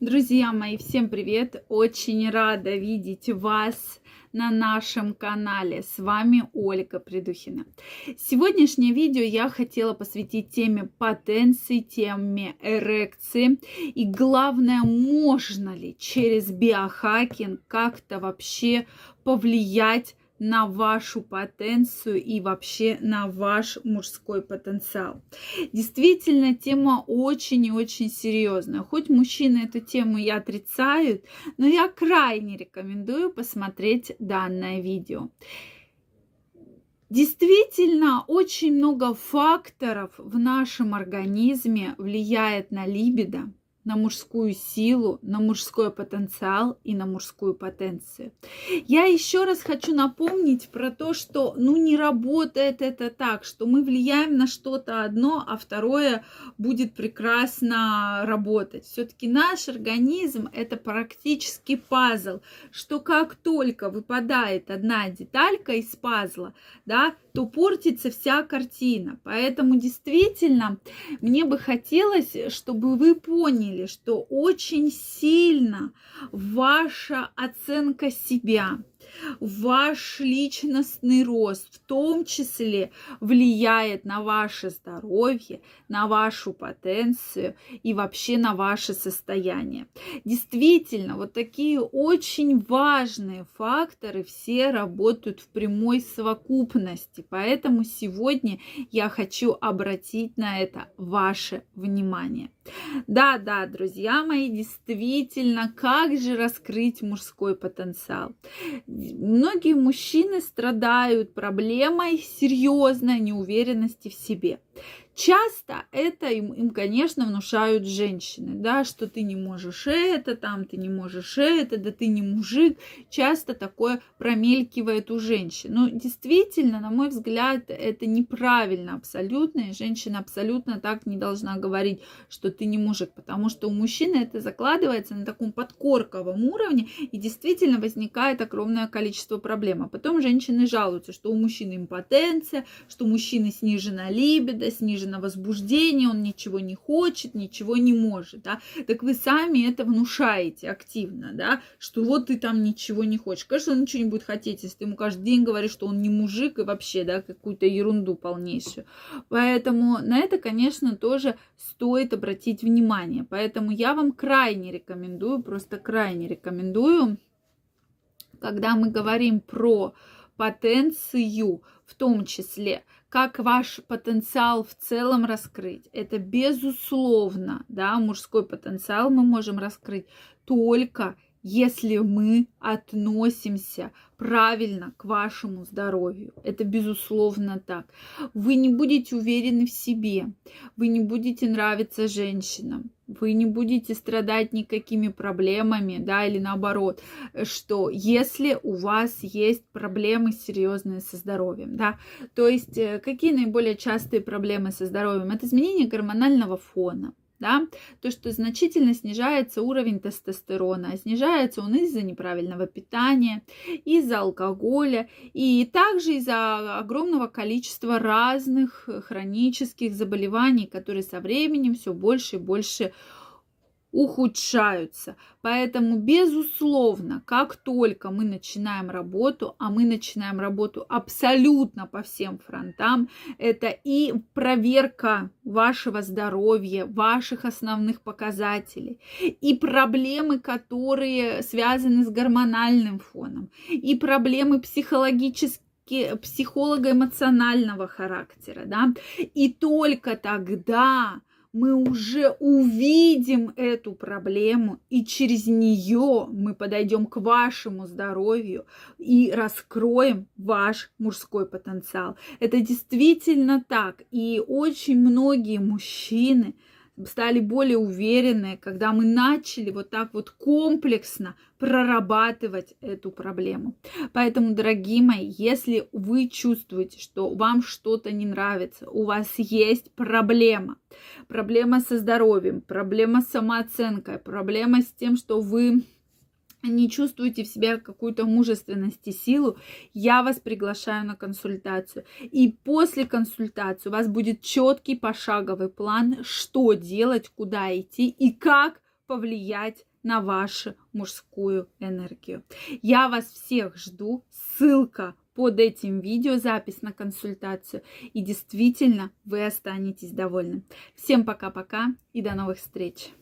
Друзья мои, всем привет! Очень рада видеть вас на нашем канале. С вами Ольга Придухина. Сегодняшнее видео я хотела посвятить теме потенции, теме эрекции. И главное, можно ли через биохакинг как-то вообще повлиять на вашу потенцию и вообще на ваш мужской потенциал. Действительно, тема очень и очень серьезная. Хоть мужчины эту тему и отрицают, но я крайне рекомендую посмотреть данное видео. Действительно, очень много факторов в нашем организме влияет на либидо, на мужскую силу, на мужской потенциал и на мужскую потенцию. Я еще раз хочу напомнить про то, что ну не работает это так, что мы влияем на что-то одно, а второе будет прекрасно работать. Все-таки наш организм это практически пазл, что как только выпадает одна деталька из пазла, да, то портится вся картина. Поэтому действительно мне бы хотелось, чтобы вы поняли, что очень сильно ваша оценка себя, ваш личностный рост в том числе влияет на ваше здоровье, на вашу потенцию и вообще на ваше состояние. Действительно, вот такие очень важные факторы все работают в прямой совокупности. Поэтому сегодня я хочу обратить на это ваше внимание. Да, да, друзья мои, действительно, как же раскрыть мужской потенциал? Многие мужчины страдают проблемой серьезной неуверенности в себе. Часто это им, им, конечно, внушают женщины, да, что ты не можешь это, там ты не можешь это, да ты не мужик. Часто такое промелькивает у женщин. Но действительно, на мой взгляд, это неправильно абсолютно, и женщина абсолютно так не должна говорить, что ты не мужик, потому что у мужчины это закладывается на таком подкорковом уровне, и действительно возникает огромное количество проблем. А потом женщины жалуются, что у мужчины импотенция, что у мужчины снижена либидо, снижена на возбуждение, он ничего не хочет, ничего не может, да, так вы сами это внушаете активно, да, что вот ты там ничего не хочешь. Конечно, он ничего не будет хотеть, если ты ему каждый день говоришь, что он не мужик и вообще, да, какую-то ерунду полнейшую. Поэтому на это, конечно, тоже стоит обратить внимание. Поэтому я вам крайне рекомендую, просто крайне рекомендую, когда мы говорим про потенцию, в том числе, как ваш потенциал в целом раскрыть. Это безусловно, да, мужской потенциал мы можем раскрыть только если мы относимся правильно к вашему здоровью. Это безусловно так. Вы не будете уверены в себе, вы не будете нравиться женщинам, вы не будете страдать никакими проблемами, да, или наоборот, что если у вас есть проблемы серьезные со здоровьем, да, то есть э, какие наиболее частые проблемы со здоровьем? Это изменение гормонального фона, да, то, что значительно снижается уровень тестостерона, снижается он из-за неправильного питания, из-за алкоголя и также из-за огромного количества разных хронических заболеваний, которые со временем все больше и больше ухудшаются. Поэтому, безусловно, как только мы начинаем работу, а мы начинаем работу абсолютно по всем фронтам, это и проверка вашего здоровья, ваших основных показателей, и проблемы, которые связаны с гормональным фоном, и проблемы психологические психолого-эмоционального характера, да, и только тогда мы уже увидим эту проблему, и через нее мы подойдем к вашему здоровью и раскроем ваш мужской потенциал. Это действительно так. И очень многие мужчины стали более уверенные, когда мы начали вот так вот комплексно прорабатывать эту проблему. Поэтому, дорогие мои, если вы чувствуете, что вам что-то не нравится, у вас есть проблема, проблема со здоровьем, проблема с самооценкой, проблема с тем, что вы не чувствуете в себе какую-то мужественность и силу, я вас приглашаю на консультацию. И после консультации у вас будет четкий пошаговый план, что делать, куда идти и как повлиять на вашу мужскую энергию. Я вас всех жду. Ссылка под этим видео, запись на консультацию. И действительно, вы останетесь довольны. Всем пока-пока и до новых встреч!